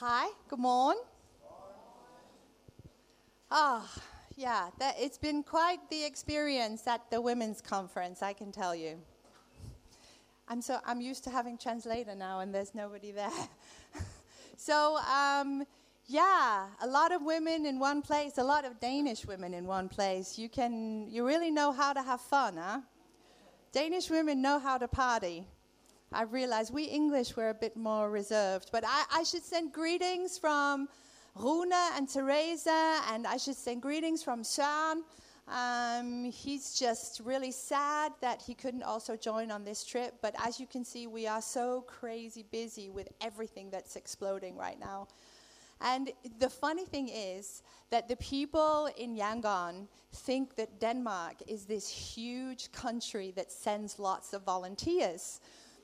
Hi, good morning. Ah, yeah, that, it's been quite the experience at the women's conference, I can tell you. I'm so I'm used to having translator now, and there's nobody there. so, um, yeah, a lot of women in one place, a lot of Danish women in one place. You can, you really know how to have fun, huh? Danish women know how to party. I realize we English were a bit more reserved, but I, I should send greetings from Rune and Teresa, and I should send greetings from Sean. Um, he's just really sad that he couldn't also join on this trip, but as you can see, we are so crazy busy with everything that's exploding right now. And the funny thing is that the people in Yangon think that Denmark is this huge country that sends lots of volunteers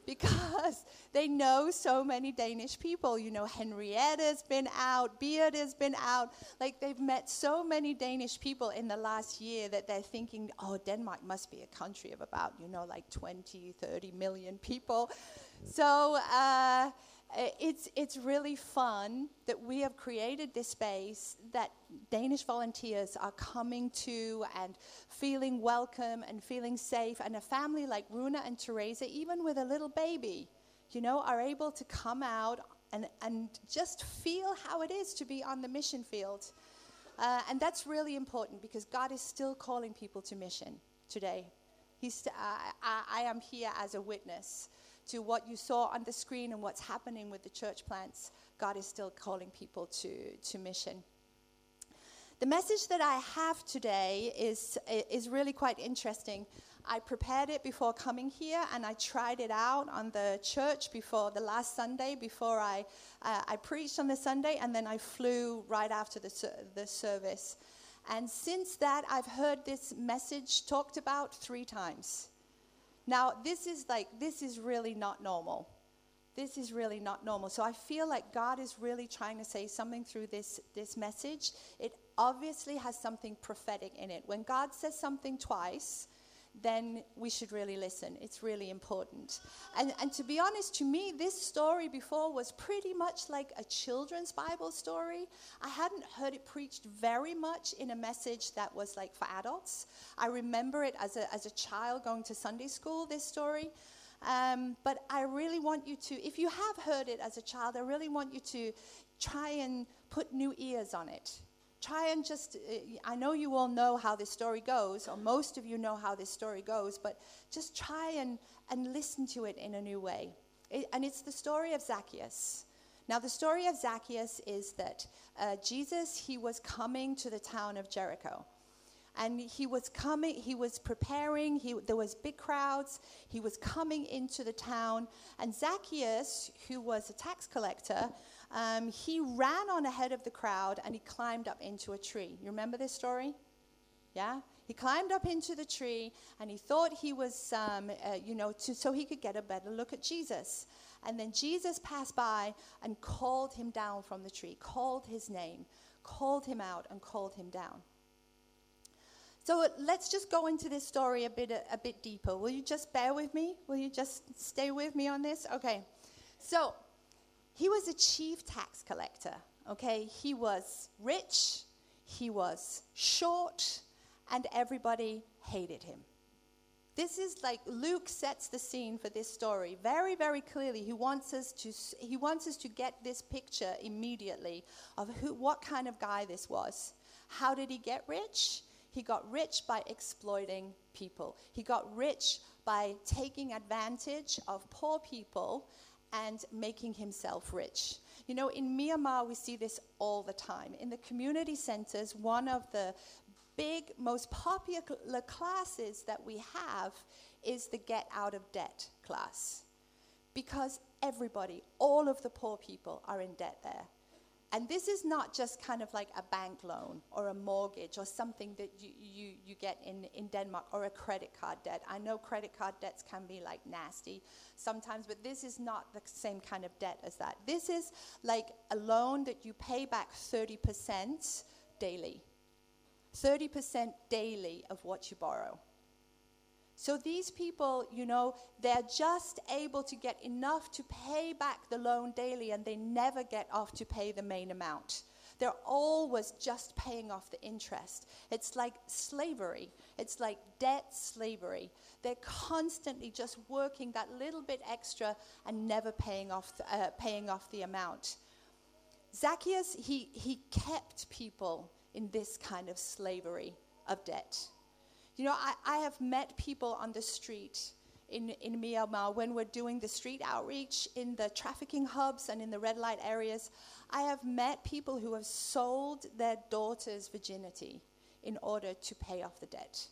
because they know so many Danish people. You know, Henrietta's been out, Beard has been out. Like, they've met so many Danish people in the last year that they're thinking, oh, Denmark must be a country of about, you know, like 20, 30 million people. So, uh, it's, it's really fun that we have created this space that Danish volunteers are coming to and feeling welcome and feeling safe. And a family like Runa and Teresa, even with a little baby, you know, are able to come out and, and just feel how it is to be on the mission field. Uh, and that's really important because God is still calling people to mission today. He's, I, I am here as a witness to what you saw on the screen and what's happening with the church plants, God is still calling people to, to mission. The message that I have today is, is really quite interesting. I prepared it before coming here and I tried it out on the church before the last Sunday, before I, uh, I preached on the Sunday, and then I flew right after the, the service. And since that, I've heard this message talked about three times. Now, this is like, this is really not normal. This is really not normal. So I feel like God is really trying to say something through this, this message. It obviously has something prophetic in it. When God says something twice, then we should really listen. It's really important. And, and to be honest, to me, this story before was pretty much like a children's Bible story. I hadn't heard it preached very much in a message that was like for adults. I remember it as a, as a child going to Sunday school, this story. Um, but I really want you to, if you have heard it as a child, I really want you to try and put new ears on it try and just, uh, I know you all know how this story goes, or most of you know how this story goes, but just try and, and listen to it in a new way. It, and it's the story of Zacchaeus. Now, the story of Zacchaeus is that uh, Jesus, he was coming to the town of Jericho. And he was coming, he was preparing, he, there was big crowds, he was coming into the town. And Zacchaeus, who was a tax collector, um, he ran on ahead of the crowd and he climbed up into a tree. You remember this story? Yeah? He climbed up into the tree and he thought he was, um, uh, you know, to, so he could get a better look at Jesus. And then Jesus passed by and called him down from the tree, called his name, called him out, and called him down. So let's just go into this story a bit, a, a bit deeper. Will you just bear with me? Will you just stay with me on this? Okay. So he was a chief tax collector, okay? He was rich, he was short, and everybody hated him. This is like Luke sets the scene for this story very, very clearly. He wants us to, he wants us to get this picture immediately of who, what kind of guy this was. How did he get rich? He got rich by exploiting people. He got rich by taking advantage of poor people and making himself rich. You know, in Myanmar, we see this all the time. In the community centers, one of the big, most popular classes that we have is the get out of debt class. Because everybody, all of the poor people, are in debt there. And this is not just kind of like a bank loan or a mortgage or something that you, you, you get in, in Denmark or a credit card debt. I know credit card debts can be like nasty sometimes, but this is not the same kind of debt as that. This is like a loan that you pay back 30% daily. 30% daily of what you borrow. So these people, you know, they're just able to get enough to pay back the loan daily and they never get off to pay the main amount. They're always just paying off the interest. It's like slavery. It's like debt slavery. They're constantly just working that little bit extra and never paying off the, uh, paying off the amount. Zacchaeus, he, he kept people in this kind of slavery of debt. You know, I, I have met people on the street in, in Myanmar when we're doing the street outreach in the trafficking hubs and in the red light areas. I have met people who have sold their daughter's virginity in order to pay off the debt.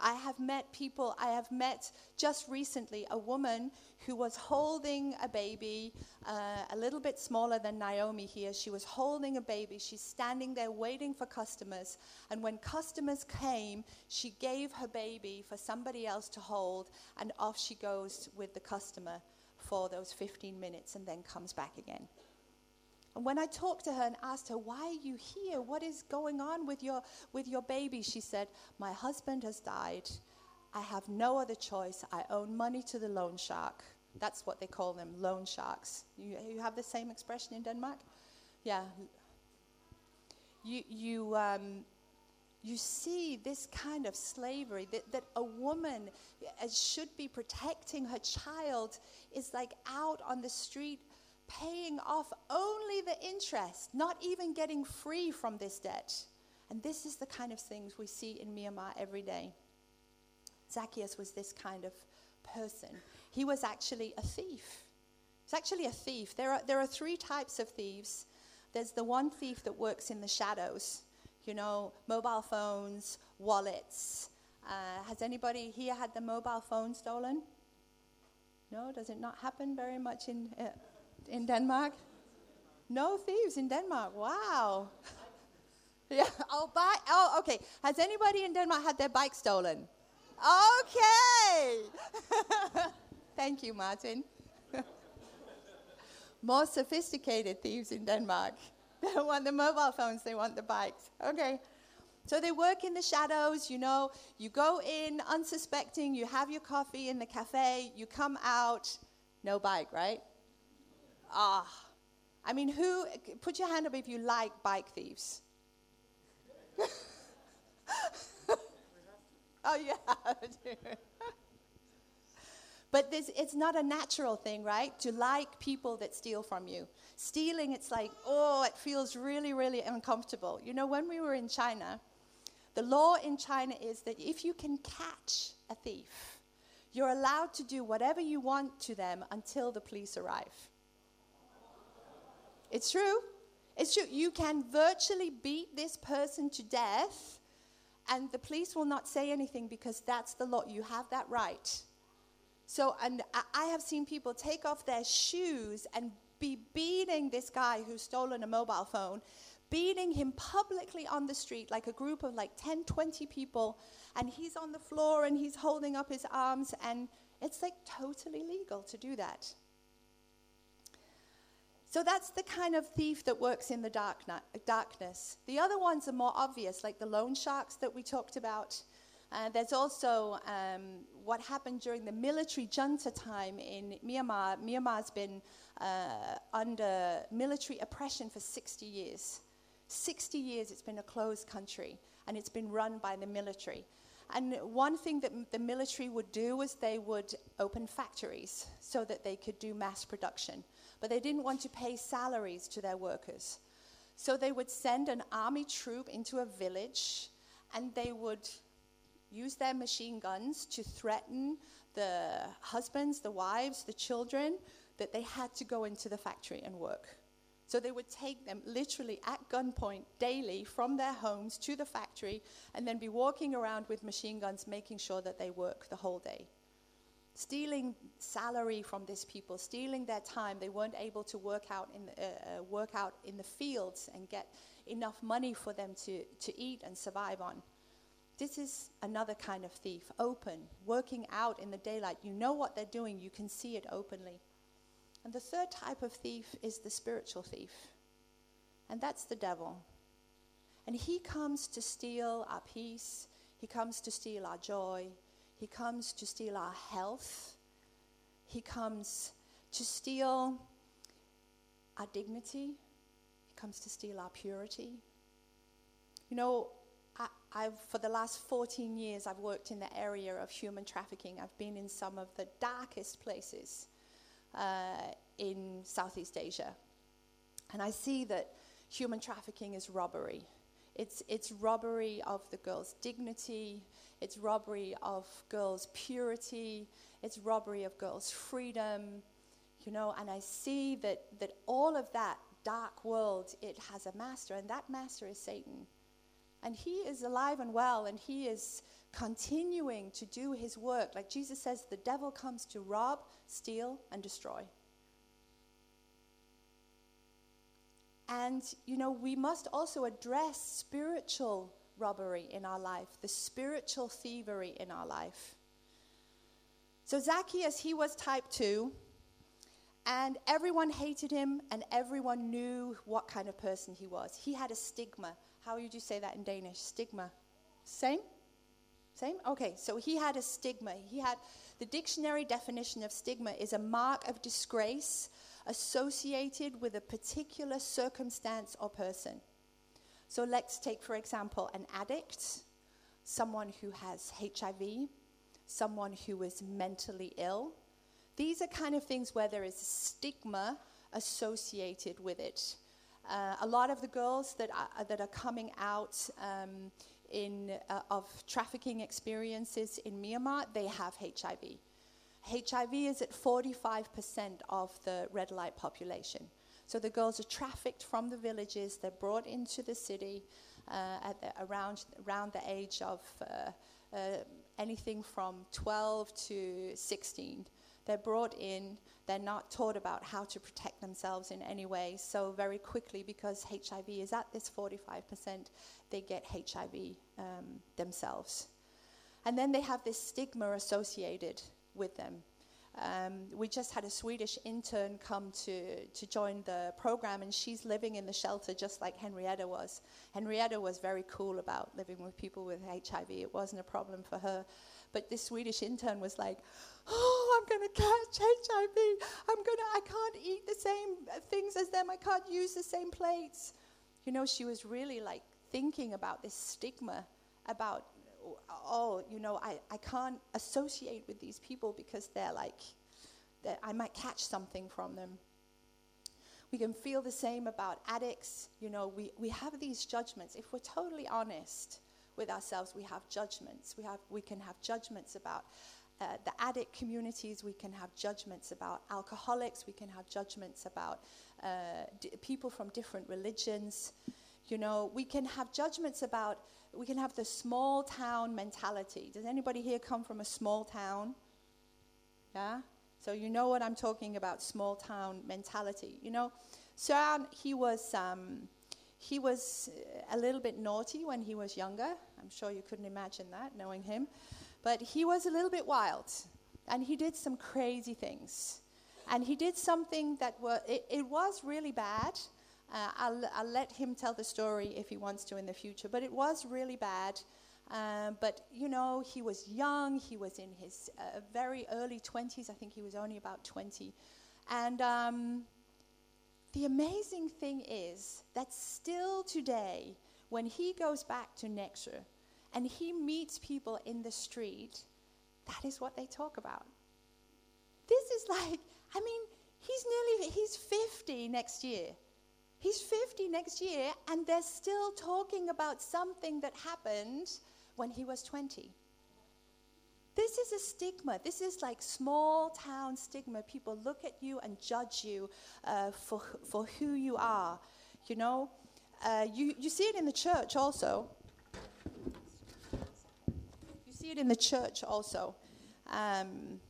I have met people, I have met just recently a woman who was holding a baby, uh, a little bit smaller than Naomi here. She was holding a baby. She's standing there waiting for customers. And when customers came, she gave her baby for somebody else to hold, and off she goes with the customer for those 15 minutes and then comes back again. And when I talked to her and asked her, Why are you here? What is going on with your, with your baby? She said, My husband has died. I have no other choice. I owe money to the loan shark. That's what they call them, loan sharks. You, you have the same expression in Denmark? Yeah. You, you, um, you see this kind of slavery that, that a woman should be protecting her child is like out on the street paying off only the interest, not even getting free from this debt. And this is the kind of things we see in Myanmar every day. Zacchaeus was this kind of person. He was actually a thief. He's actually a thief. There are, there are three types of thieves. There's the one thief that works in the shadows, you know, mobile phones, wallets. Uh, has anybody here had the mobile phone stolen? No, does it not happen very much in, uh, in Denmark? No thieves in Denmark. Wow. yeah. Oh, bike. Oh, okay. Has anybody in Denmark had their bike stolen? Okay. Thank you, Martin. More sophisticated thieves in Denmark. They don't want the mobile phones, they want the bikes. Okay. So they work in the shadows, you know. You go in unsuspecting, you have your coffee in the cafe, you come out, no bike, right? Ah. I mean, who, put your hand up if you like bike thieves. oh, yeah. but this, it's not a natural thing, right? To like people that steal from you. Stealing, it's like, oh, it feels really, really uncomfortable. You know, when we were in China, the law in China is that if you can catch a thief, you're allowed to do whatever you want to them until the police arrive. It's true. It's true. You can virtually beat this person to death, and the police will not say anything because that's the law. You have that right. So, and I have seen people take off their shoes and be beating this guy who's stolen a mobile phone, beating him publicly on the street, like a group of like 10, 20 people, and he's on the floor and he's holding up his arms, and it's like totally legal to do that. So that's the kind of thief that works in the dark darkness. The other ones are more obvious, like the loan sharks that we talked about. Uh, there's also um, what happened during the military junta time in Myanmar. Myanmar's been uh, under military oppression for 60 years. 60 years it's been a closed country, and it's been run by the military. And one thing that the military would do was they would open factories so that they could do mass production but they didn't want to pay salaries to their workers. So they would send an army troop into a village and they would use their machine guns to threaten the husbands, the wives, the children that they had to go into the factory and work. So they would take them literally at gunpoint daily from their homes to the factory and then be walking around with machine guns making sure that they work the whole day stealing salary from these people, stealing their time. They weren't able to work out in the, uh, uh, work out in the fields and get enough money for them to, to eat and survive on. This is another kind of thief, open, working out in the daylight. You know what they're doing, you can see it openly. And the third type of thief is the spiritual thief, and that's the devil. And he comes to steal our peace, he comes to steal our joy, He comes to steal our health. He comes to steal our dignity. He comes to steal our purity. You know, I, I've, for the last 14 years, I've worked in the area of human trafficking. I've been in some of the darkest places uh, in Southeast Asia. And I see that human trafficking is robbery. It's, it's robbery of the girl's dignity, it's robbery of girls' purity, it's robbery of girls' freedom, you know, and I see that, that all of that dark world, it has a master, and that master is Satan. And he is alive and well, and he is continuing to do his work. Like Jesus says, the devil comes to rob, steal, and destroy. And, you know, we must also address spiritual robbery in our life, the spiritual thievery in our life. So, Zacchaeus, he was type 2, and everyone hated him, and everyone knew what kind of person he was. He had a stigma. How would you say that in Danish? Stigma. Same? Same? Okay, so he had a stigma. He had the dictionary definition of stigma is a mark of disgrace associated with a particular circumstance or person. So let's take, for example, an addict, someone who has HIV, someone who is mentally ill. These are kind of things where there is stigma associated with it. Uh, a lot of the girls that are, that are coming out um, in, uh, of trafficking experiences in Myanmar, they have HIV. HIV is at 45% of the red light population. So the girls are trafficked from the villages, they're brought into the city uh, the, around, around the age of uh, uh, anything from 12 to 16. They're brought in, they're not taught about how to protect themselves in any way. So, very quickly, because HIV is at this 45%, they get HIV um, themselves. And then they have this stigma associated with them. Um, we just had a Swedish intern come to, to join the program, and she's living in the shelter just like Henrietta was. Henrietta was very cool about living with people with HIV, it wasn't a problem for her. But this Swedish intern was like, Oh, I'm going to catch HIV. I'm going to, I can't eat the same things as them. I can't use the same plates. You know, she was really like thinking about this stigma about oh, you know, I, I can't associate with these people because they're like, that I might catch something from them. We can feel the same about addicts. You know, we, we have these judgments. If we're totally honest with ourselves, we have judgments. We, have, we can have judgments about uh, the addict communities, we can have judgments about alcoholics, we can have judgments about uh, d- people from different religions. You know, we can have judgments about we can have the small town mentality. Does anybody here come from a small town? Yeah? So you know what I'm talking about, small town mentality. You know, Søren, he was, um, he was a little bit naughty when he was younger. I'm sure you couldn't imagine that, knowing him. But he was a little bit wild, and he did some crazy things. And he did something that was, it, it was really bad, uh, I'll, I'll, let him tell the story if he wants to in the future. But it was really bad. Um, but, you know, he was young. He was in his uh, very early 20s. I think he was only about 20. And um, the amazing thing is that still today, when he goes back to Nexø and he meets people in the street, that is what they talk about. This is like, I mean, he's nearly, he's 50 next year. He's 50 next year, and they're still talking about something that happened when he was 20. This is a stigma. This is like small town stigma. People look at you and judge you uh, for, for who you are. You know, uh, you, you see it in the church also. You see it in the church also. Um,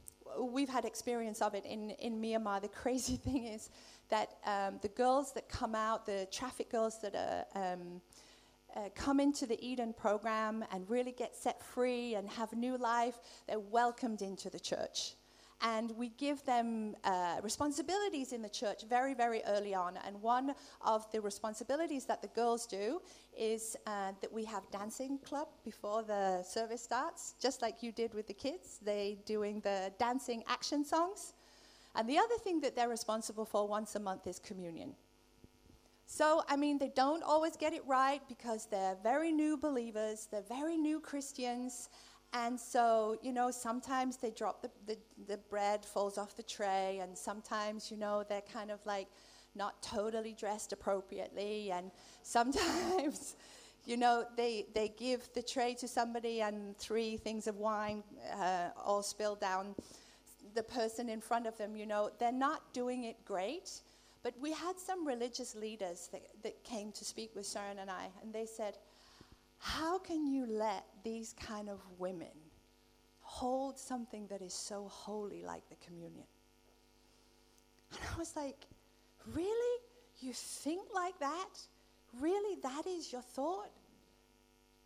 we've had experience of it in, in Myanmar. The crazy thing is, that um, the girls that come out, the traffic girls that are, um, uh, come into the Eden program and really get set free and have new life, they're welcomed into the church. and we give them uh, responsibilities in the church very, very early on. And one of the responsibilities that the girls do is uh, that we have dancing club before the service starts, just like you did with the kids. They doing the dancing action songs. And the other thing that they're responsible for once a month is communion. So, I mean, they don't always get it right because they're very new believers, they're very new Christians, and so, you know, sometimes they drop the, the, the, bread, falls off the tray, and sometimes, you know, they're kind of like not totally dressed appropriately, and sometimes, you know, they, they give the tray to somebody and three things of wine uh, all spill down the person in front of them, you know, they're not doing it great. But we had some religious leaders that, that came to speak with Sharon and I, and they said, how can you let these kind of women hold something that is so holy like the communion? And I was like, Really? You think like that? Really? That is your thought?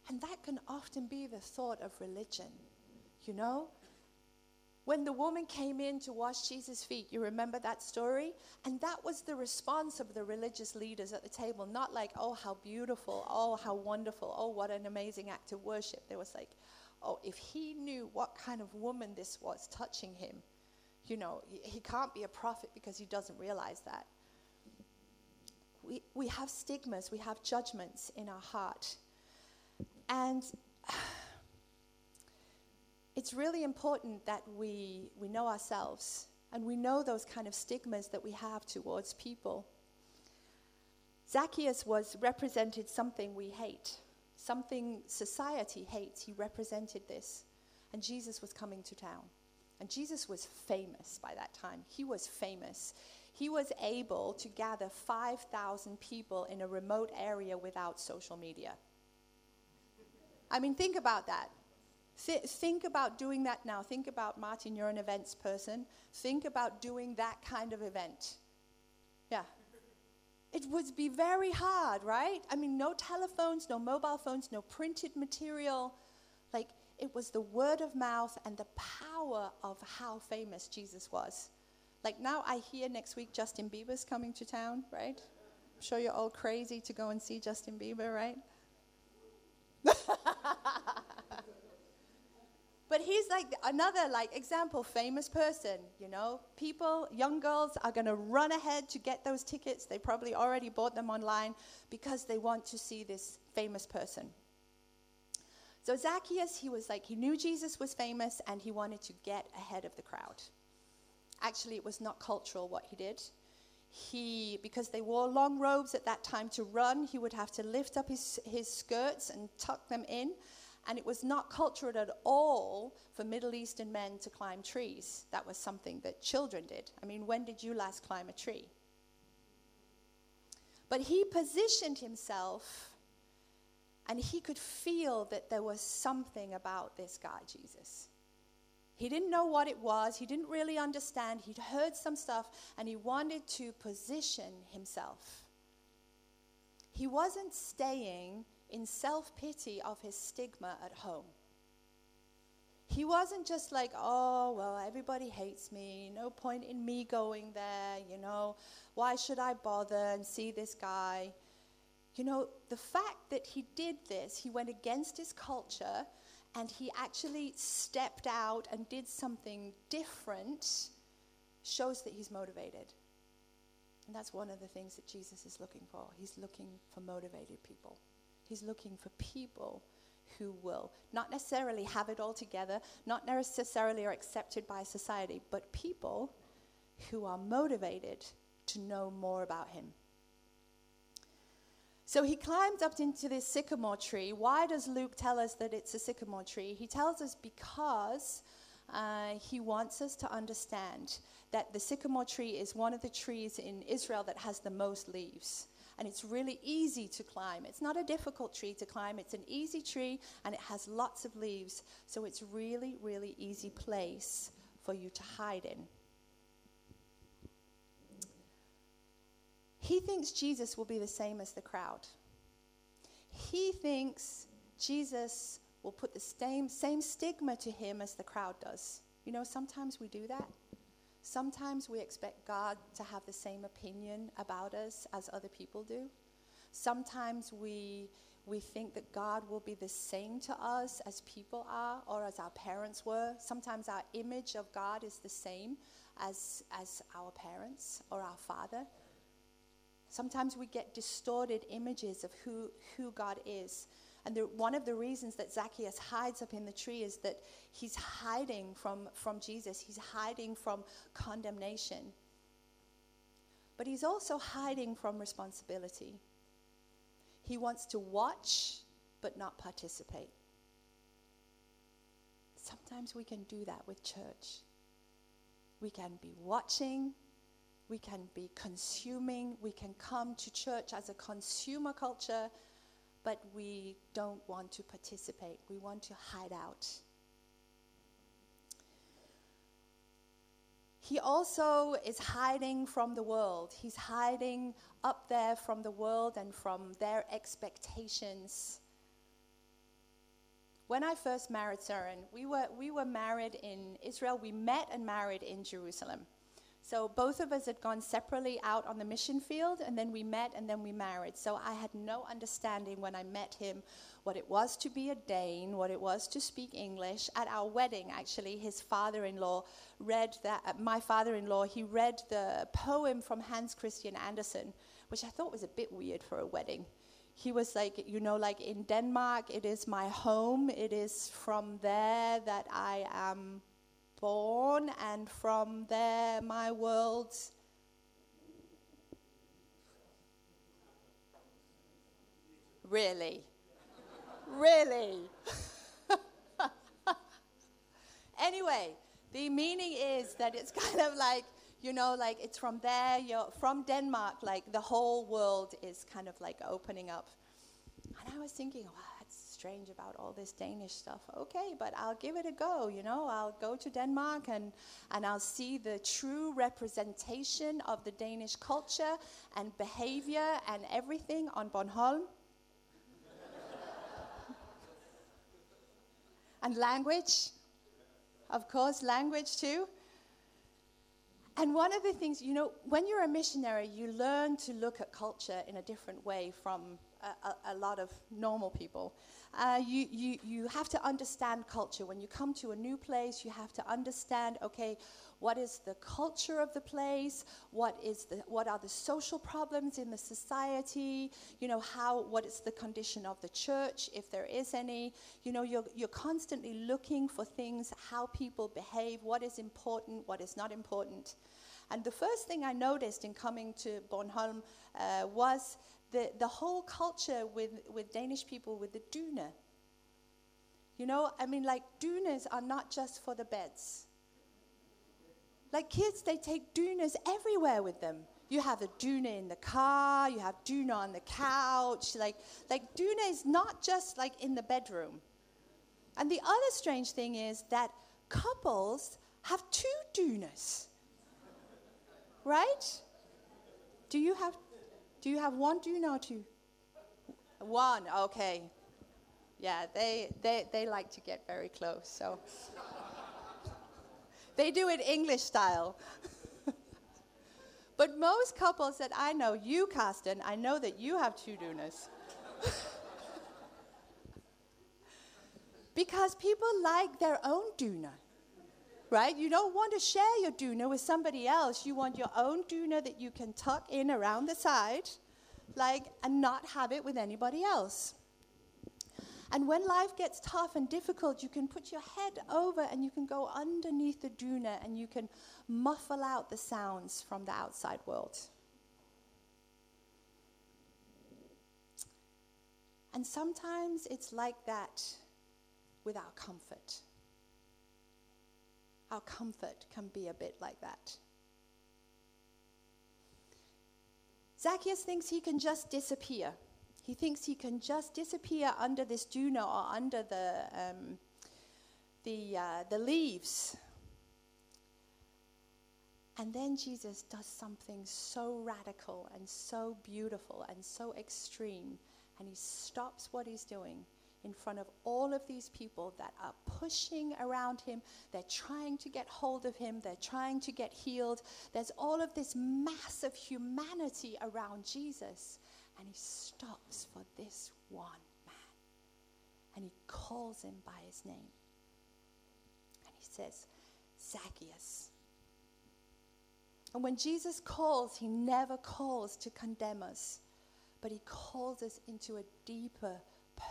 And that can often be the thought of religion, you know? When the woman came in to wash Jesus' feet, you remember that story? And that was the response of the religious leaders at the table. Not like, oh, how beautiful, oh, how wonderful, oh, what an amazing act of worship. There was like, oh, if he knew what kind of woman this was touching him, you know, he, he can't be a prophet because he doesn't realize that. We, we have stigmas, we have judgments in our heart. And it's really important that we, we know ourselves and we know those kind of stigmas that we have towards people. Zacchaeus was represented something we hate, something society hates. He represented this. And Jesus was coming to town. And Jesus was famous by that time. He was famous. He was able to gather 5,000 people in a remote area without social media. I mean, think about that. Th- think about doing that now. Think about, Martin, you're an events person. Think about doing that kind of event. Yeah. It would be very hard, right? I mean, no telephones, no mobile phones, no printed material. Like, it was the word of mouth and the power of how famous Jesus was. Like, now I hear next week Justin Bieber's coming to town, right? I'm sure you're all crazy to go and see Justin Bieber, right? He's like another like example, famous person, you know. People, young girls are going to run ahead to get those tickets. They probably already bought them online because they want to see this famous person. So Zacchaeus, he was like he knew Jesus was famous and he wanted to get ahead of the crowd. Actually, it was not cultural what he did. He, because they wore long robes at that time to run, he would have to lift up his, his skirts and tuck them in and it was not cultural at all for Middle Eastern men to climb trees. That was something that children did. I mean, when did you last climb a tree? But he positioned himself and he could feel that there was something about this guy, Jesus. He didn't know what it was, he didn't really understand. He'd heard some stuff and he wanted to position himself. He wasn't staying in self pity of his stigma at home. He wasn't just like, oh, well, everybody hates me. No point in me going there. You know, why should I bother and see this guy? You know, the fact that he did this, he went against his culture and he actually stepped out and did something different, shows that he's motivated. And that's one of the things that Jesus is looking for. He's looking for motivated people. He's looking for people who will not necessarily have it all together, not necessarily are accepted by society, but people who are motivated to know more about him. So he climbs up into this sycamore tree. Why does Luke tell us that it's a sycamore tree? He tells us because uh, he wants us to understand that the sycamore tree is one of the trees in Israel that has the most leaves and it's really easy to climb. It's not a difficult tree to climb, it's an easy tree and it has lots of leaves. So it's really, really easy place for you to hide in. He thinks Jesus will be the same as the crowd. He thinks Jesus will put the same, same stigma to him as the crowd does. You know, sometimes we do that. Sometimes we expect God to have the same opinion about us as other people do. Sometimes we, we think that God will be the same to us as people are or as our parents were. Sometimes our image of God is the same as, as our parents or our father. Sometimes we get distorted images of who, who God is. And the, one of the reasons that Zacchaeus hides up in the tree is that he's hiding from, from Jesus, he's hiding from condemnation. But he's also hiding from responsibility. He wants to watch, but not participate. Sometimes we can do that with church. We can be watching, we can be consuming, we can come to church as a consumer culture but we don't want to participate. We want to hide out. He also is hiding from the world. He's hiding up there from the world and from their expectations. When I first married Søren, we were, we were married in Israel. We met and married in Jerusalem. So both of us had gone separately out on the mission field, and then we met and then we married. So I had no understanding when I met him what it was to be a Dane, what it was to speak English. At our wedding, actually, his father in law read that, uh, my father in law, he read the poem from Hans Christian Andersen, which I thought was a bit weird for a wedding. He was like, you know, like in Denmark, it is my home, it is from there that I am born, and from there my world Really? really? anyway, the meaning is that it's kind of like, you know, like it's from there, you're from Denmark, like the whole world is kind of like opening up. And I was thinking, wow, strange about all this Danish stuff. Okay, but I'll give it a go, you know. I'll go to Denmark and, and I'll see the true representation of the Danish culture and behavior and everything on Bornholm. and language, of course, language too. And one of the things, you know, when you're a missionary, you learn to look at culture in a different way from a, a, lot of normal people. Uh, you, you, you have to understand culture. When you come to a new place, you have to understand, okay, what is the culture of the place? What, is the, what are the social problems in the society? You know, how, what is the condition of the church, if there is any? You know, you're, you're constantly looking for things, how people behave, what is important, what is not important. And the first thing I noticed in coming to Bornholm uh, was the, the whole culture with, with Danish people with the dyne. You know, I mean, like, dynes are not just for the beds. Like kids, they take dynes everywhere with them. You have a dyne in the car, you have dyne on the couch. Like, like dyne is not just like in the bedroom. And the other strange thing is that couples have two dynes. right? Do you have do you have one dyne or two? One, okay. Yeah, they, they, they like to get very close, so. they do it English style. but most couples that I know, you, Carsten, I know that you have two dynes. because people like their own dyne right? You don't want to share your doona with somebody else. You want your own doona that you can tuck in around the side, like, and not have it with anybody else. And when life gets tough and difficult, you can put your head over and you can go underneath the doona and you can muffle out the sounds from the outside world. And sometimes it's like that with our comfort our comfort can be a bit like that. Zacchaeus thinks he can just disappear. He thinks he can just disappear under this dyne or under the, um, the, uh, the leaves. And then Jesus does something so radical and so beautiful and so extreme. And he stops what he's doing in front of all of these people that are pushing around him. They're trying to get hold of him, they're trying to get healed. There's all of this mass of humanity around Jesus. And he stops for this one man. And he calls him by his name. And he says, Zacchaeus. And when Jesus calls, he never calls to condemn us, but he calls us into a deeper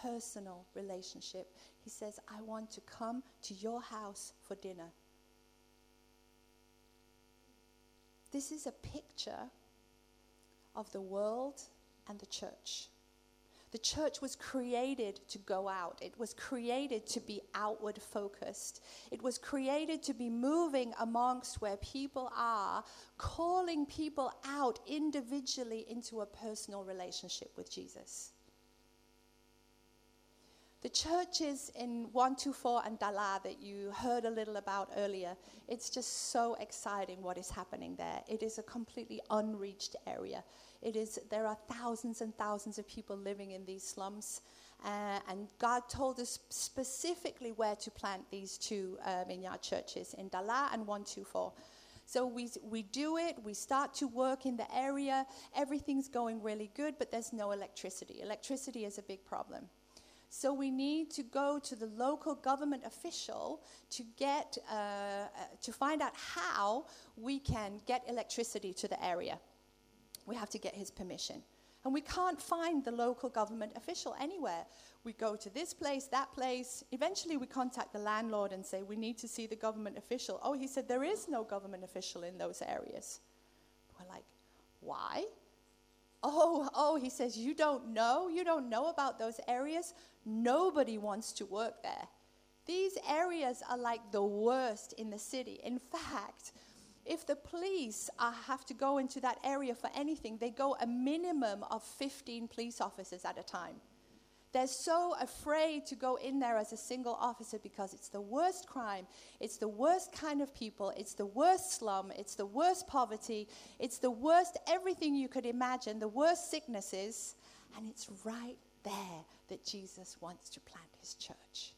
personal relationship. He says, I want to come to your house for dinner. This is a picture of the world and the church. The church was created to go out. It was created to be outward focused. It was created to be moving amongst where people are, calling people out individually into a personal relationship with Jesus. The churches in 124 and Dala that you heard a little about earlier, it's just so exciting what is happening there. It is a completely unreached area. It is, there are thousands and thousands of people living in these slums. Uh, and God told us specifically where to plant these two um, vineyard churches in Dala and 124. So we, we do it, we start to work in the area, everything's going really good, but there's no electricity. Electricity is a big problem. So we need to go to the local government official to get uh, uh, to find out how we can get electricity to the area. We have to get his permission. And we can't find the local government official anywhere. We go to this place, that place. Eventually, we contact the landlord and say, We need to see the government official. Oh, he said, There is no government official in those areas. We're like, Why? Oh, oh, he says, You don't know? You don't know about those areas? Nobody wants to work there. These areas are like the worst in the city. In fact, if the police uh, have to go into that area for anything, they go a minimum of 15 police officers at a time. They're so afraid to go in there as a single officer because it's the worst crime, it's the worst kind of people, it's the worst slum, it's the worst poverty, it's the worst everything you could imagine, the worst sicknesses, and it's right there that Jesus wants to plant his church.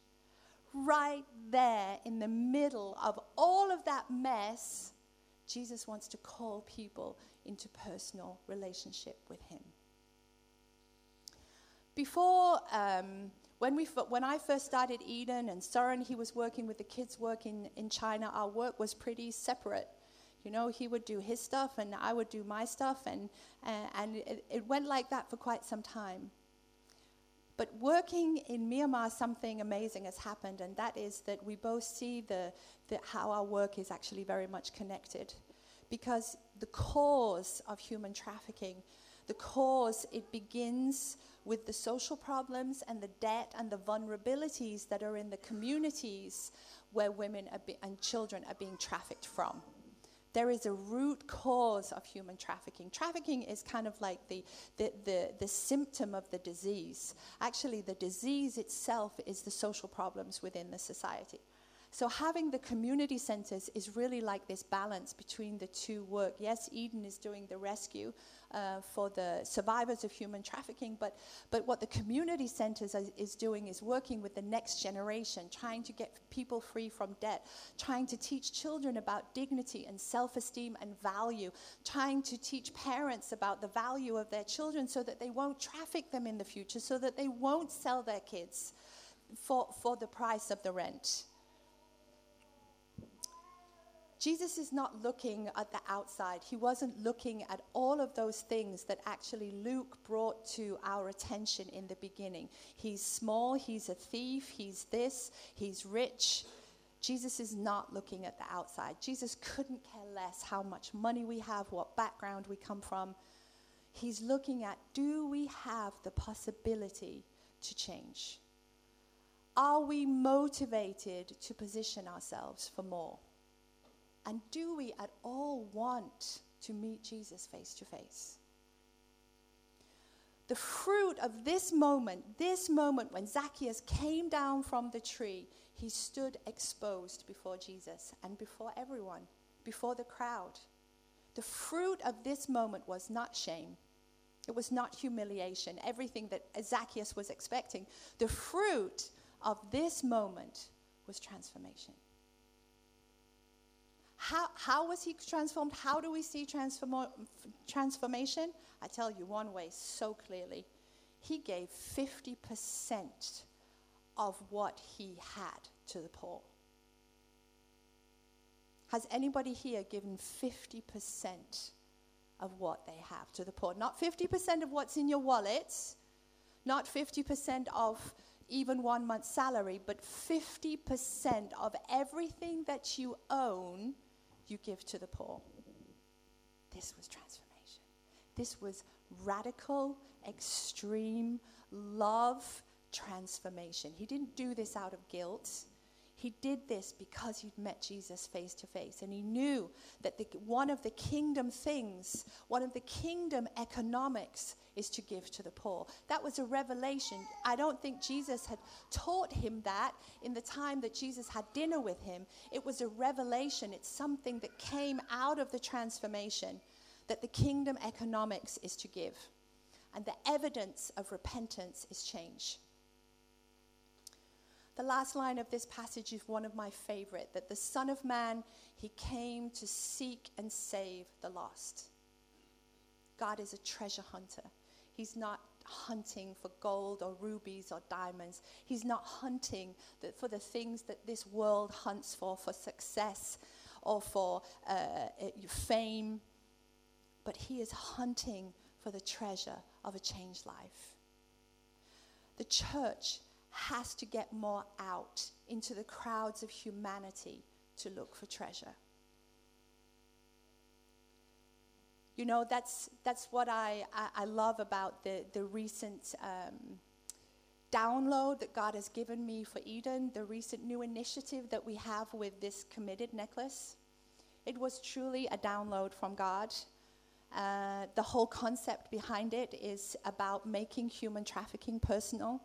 Right there in the middle of all of that mess, Jesus wants to call people into personal relationship with him. Before, um, when, we, when I first started Eden and Søren, he was working with the kids working in China, our work was pretty separate. You know, he would do his stuff and I would do my stuff, and, and it went like that for quite some time. But working in Myanmar, something amazing has happened, and that is that we both see the, the, how our work is actually very much connected. Because the cause of human trafficking, the cause, it begins with the social problems and the debt and the vulnerabilities that are in the communities where women be, and children are being trafficked from there is a root cause of human trafficking. Trafficking is kind of like the, the, the, the, symptom of the disease. Actually, the disease itself is the social problems within the society. So having the community centers is really like this balance between the two work. Yes, Eden is doing the rescue uh, for the survivors of human trafficking, but, but what the community centers is, is doing is working with the next generation, trying to get people free from debt, trying to teach children about dignity and self-esteem and value, trying to teach parents about the value of their children so that they won't traffic them in the future, so that they won't sell their kids for, for the price of the rent. Jesus is not looking at the outside. He wasn't looking at all of those things that actually Luke brought to our attention in the beginning. He's small, he's a thief, he's this, he's rich. Jesus is not looking at the outside. Jesus couldn't care less how much money we have, what background we come from. He's looking at do we have the possibility to change? Are we motivated to position ourselves for more? And do we at all want to meet Jesus face to face? The fruit of this moment, this moment when Zacchaeus came down from the tree, he stood exposed before Jesus and before everyone, before the crowd. The fruit of this moment was not shame, It was not humiliation, everything that Zacchaeus was expecting. The fruit of this moment was transformation. How, how was he transformed? How do we see transform- transformation? I tell you one way so clearly. He gave 50% of what he had to the poor. Has anybody here given 50% of what they have to the poor? Not 50% of what's in your wallets, not 50% of even one month's salary, but 50% of everything that you own, you give to the poor. This was transformation. This was radical, extreme love transformation. He didn't do this out of guilt. He did this because he'd met Jesus face to face. And he knew that the, one of the kingdom things, one of the kingdom economics, is to give to the poor. That was a revelation. I don't think Jesus had taught him that in the time that Jesus had dinner with him. It was a revelation, it's something that came out of the transformation that the kingdom economics is to give. And the evidence of repentance is change. The last line of this passage is one of my favorite that the Son of Man, he came to seek and save the lost. God is a treasure hunter. He's not hunting for gold or rubies or diamonds. He's not hunting for the things that this world hunts for, for success or for uh, uh fame. But he is hunting for the treasure of a changed life. The church has to get more out into the crowds of humanity to look for treasure. You know, that's, that's what I, I, love about the, the recent um, download that God has given me for Eden, the recent new initiative that we have with this committed necklace. It was truly a download from God. Uh, the whole concept behind it is about making human trafficking personal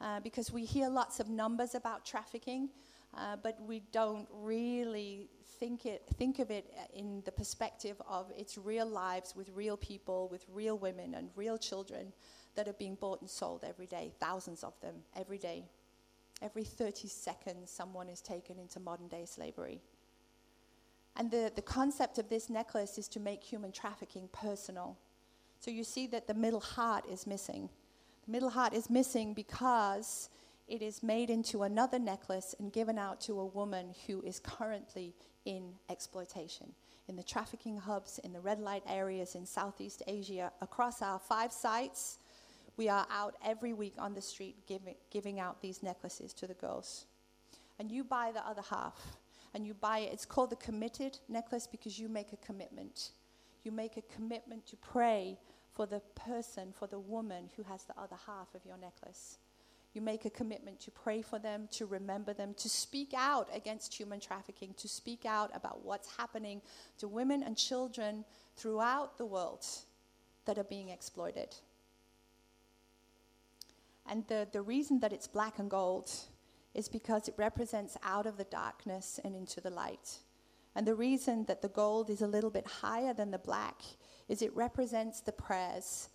uh, because we hear lots of numbers about trafficking, uh, but we don't really think, it, think of it in the perspective of its real lives with real people, with real women and real children that are being bought and sold every day, thousands of them every day. Every 30 seconds, someone is taken into modern day slavery. And the, the concept of this necklace is to make human trafficking personal. So you see that the middle heart is missing. Middle heart is missing because it is made into another necklace and given out to a woman who is currently in exploitation. In the trafficking hubs, in the red light areas in Southeast Asia, across our five sites, we are out every week on the street giving, giving out these necklaces to the girls. And you buy the other half. And you buy it. It's called the committed necklace because you make a commitment. You make a commitment to pray for the person, for the woman who has the other half of your necklace. You make a commitment to pray for them, to remember them, to speak out against human trafficking, to speak out about what's happening to women and children throughout the world that are being exploited. And the, the reason that it's black and gold is because it represents out of the darkness and into the light. And the reason that the gold is a little bit higher than the black is it represents the prayers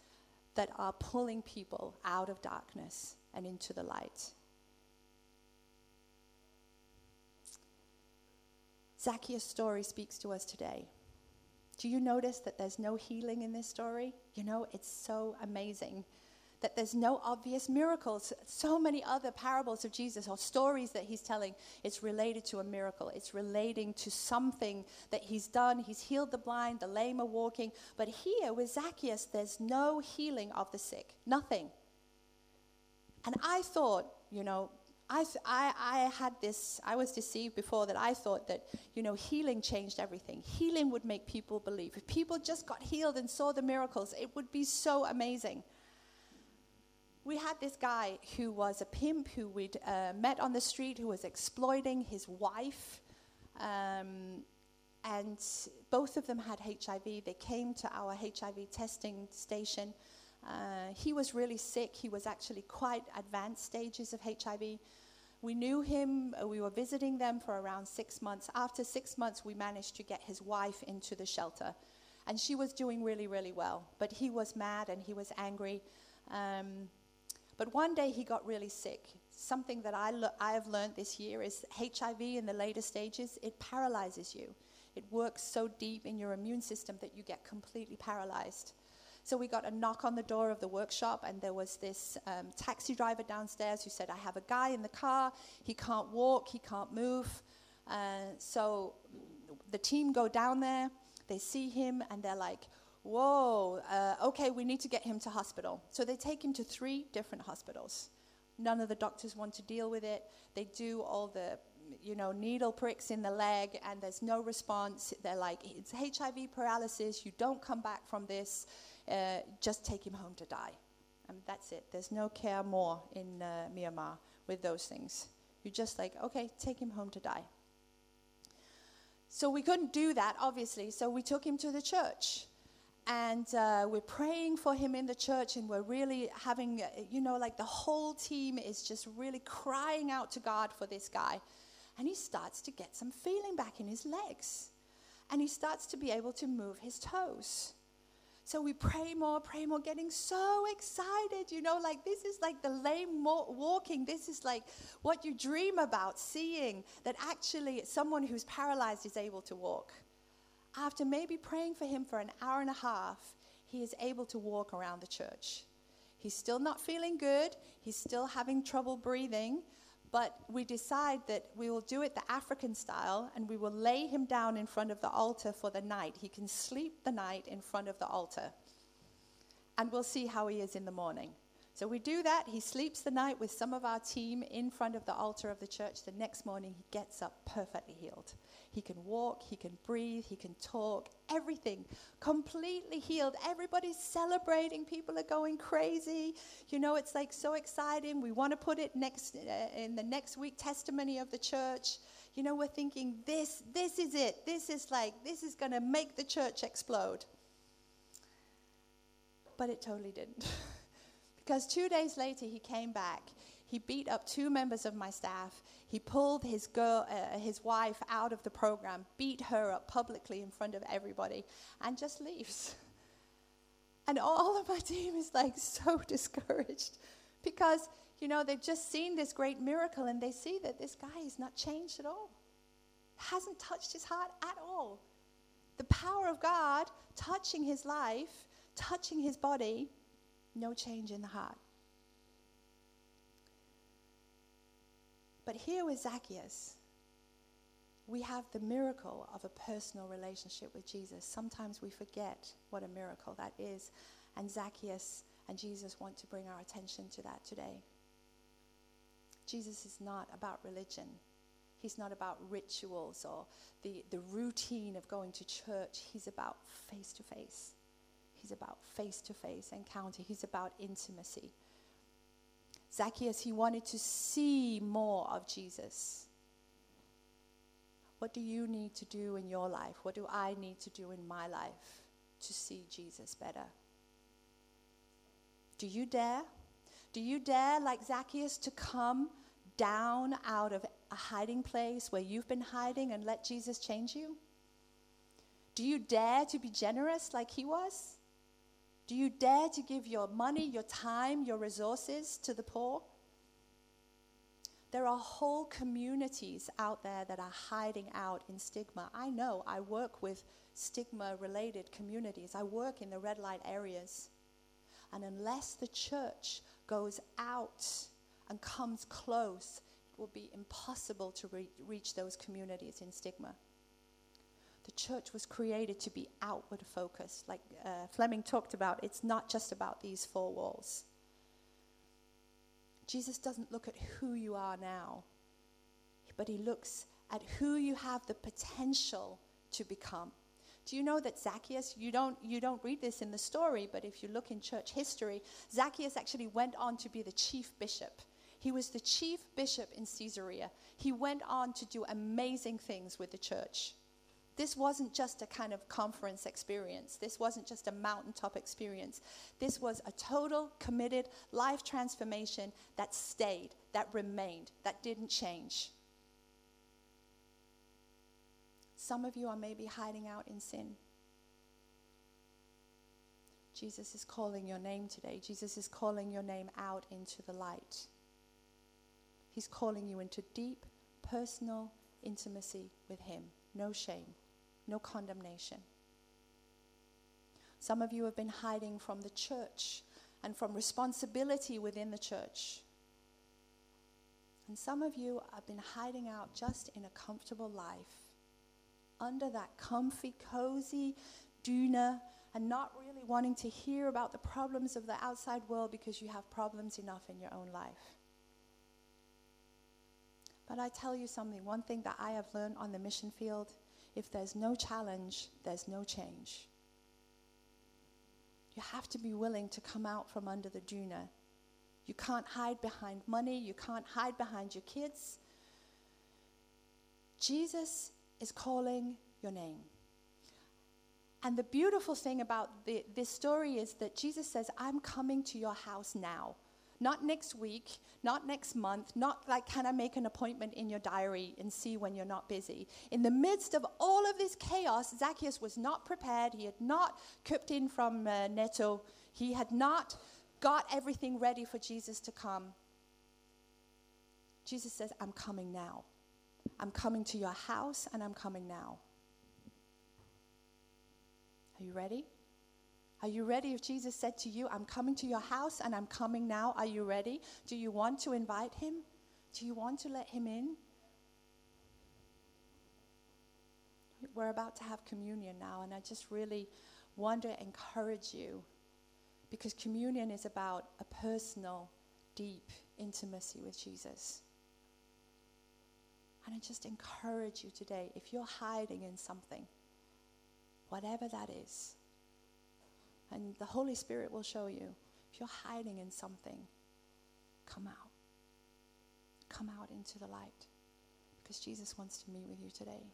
that are pulling people out of darkness and into the light. Zacchaeus' story speaks to us today. Do you notice that there's no healing in this story? You know, it's so amazing that there's no obvious miracles. So many other parables of Jesus or stories that he's telling, it's related to a miracle. It's relating to something that he's done. He's healed the blind, the lame are walking. But here with Zacchaeus, there's no healing of the sick, nothing. And I thought, you know, I, I, I had this, I was deceived before that I thought that, you know, healing changed everything. Healing would make people believe. If people just got healed and saw the miracles, it would be so amazing we had this guy who was a pimp who we'd uh, met on the street who was exploiting his wife. Um, and both of them had HIV. They came to our HIV testing station. Uh, he was really sick. He was actually quite advanced stages of HIV. We knew him. Uh, we were visiting them for around six months. After six months, we managed to get his wife into the shelter. And she was doing really, really well. But he was mad and he was angry. Um, but one day he got really sick. Something that I, lo- I have learned this year is HIV in the later stages, it paralyzes you. It works so deep in your immune system that you get completely paralyzed. So we got a knock on the door of the workshop, and there was this um, taxi driver downstairs who said, I have a guy in the car. He can't walk, he can't move. Uh, so the team go down there, they see him, and they're like, Whoa, uh, okay, we need to get him to hospital. So they take him to three different hospitals. None of the doctors want to deal with it. They do all the you know, needle pricks in the leg and there's no response. They're like, it's HIV paralysis. You don't come back from this. Uh, just take him home to die. And that's it. There's no care more in uh, Myanmar with those things. You're just like, okay, take him home to die. So we couldn't do that, obviously. So we took him to the church. And uh, we're praying for him in the church, and we're really having, uh, you know, like the whole team is just really crying out to God for this guy. And he starts to get some feeling back in his legs. And he starts to be able to move his toes. So we pray more, pray more, getting so excited, you know, like this is like the lame walking. This is like what you dream about, seeing that actually someone who's paralyzed is able to walk. After maybe praying for him for an hour and a half, he is able to walk around the church. He's still not feeling good, he's still having trouble breathing, but we decide that we will do it the African style and we will lay him down in front of the altar for the night. He can sleep the night in front of the altar. And we'll see how he is in the morning. So we do that. He sleeps the night with some of our team in front of the altar of the church. The next morning, he gets up perfectly healed. He can walk, he can breathe, he can talk, everything completely healed. Everybody's celebrating. People are going crazy. You know, it's like so exciting. We want to put it next uh, in the next week testimony of the church. You know, we're thinking this this is it. This is like this is going to make the church explode. But it totally didn't. Because two days later, he came back. He beat up two members of my staff. He pulled his, girl, uh, his wife out of the program, beat her up publicly in front of everybody, and just leaves. And all of my team is like so discouraged because, you know, they've just seen this great miracle and they see that this guy is not changed at all. Hasn't touched his heart at all. The power of God touching his life, touching his body, no change in the heart. But here with Zacchaeus, we have the miracle of a personal relationship with Jesus. Sometimes we forget what a miracle that is. And Zacchaeus and Jesus want to bring our attention to that today. Jesus is not about religion. He's not about rituals or the, the routine of going to church. He's about face to face. He's about face to face encounter, he's about intimacy. Zacchaeus, he wanted to see more of Jesus. What do you need to do in your life? What do I need to do in my life to see Jesus better? Do you dare? Do you dare, like Zacchaeus, to come down out of a hiding place where you've been hiding and let Jesus change you? Do you dare to be generous like he was? Do you dare to give your money, your time, your resources to the poor? There are whole communities out there that are hiding out in stigma. I know I work with stigma related communities, I work in the red light areas. And unless the church goes out and comes close, it will be impossible to re- reach those communities in stigma the church was created to be outward focused. Like uh, Fleming talked about, it's not just about these four walls. Jesus doesn't look at who you are now, but he looks at who you have the potential to become. Do you know that Zacchaeus, you don't, you don't read this in the story, but if you look in church history, Zacchaeus actually went on to be the chief bishop. He was the chief bishop in Caesarea. He went on to do amazing things with the church. This wasn't just a kind of conference experience. This wasn't just a mountaintop experience. This was a total, committed life transformation that stayed, that remained, that didn't change. Some of you are maybe hiding out in sin. Jesus is calling your name today. Jesus is calling your name out into the light. He's calling you into deep, personal intimacy with Him. No shame, no condemnation. Some of you have been hiding from the church and from responsibility within the church. And some of you have been hiding out just in a comfortable life, under that comfy, cozy doona, and not really wanting to hear about the problems of the outside world because you have problems enough in your own life. But I tell you something one thing that I have learned on the mission field if there's no challenge, there's no change. You have to be willing to come out from under the doona. You can't hide behind money, you can't hide behind your kids. Jesus is calling your name. And the beautiful thing about the, this story is that Jesus says, I'm coming to your house now. Not next week, not next month, not like, can I make an appointment in your diary and see when you're not busy? In the midst of all of this chaos, Zacchaeus was not prepared. He had not cooked in from uh, Netto. He had not got everything ready for Jesus to come. Jesus says, I'm coming now. I'm coming to your house and I'm coming now. Are you ready? Are you ready if Jesus said to you, I'm coming to your house and I'm coming now? Are you ready? Do you want to invite him? Do you want to let him in? We're about to have communion now, and I just really want to encourage you because communion is about a personal, deep intimacy with Jesus. And I just encourage you today if you're hiding in something, whatever that is, and the Holy Spirit will show you if you're hiding in something, come out. Come out into the light because Jesus wants to meet with you today.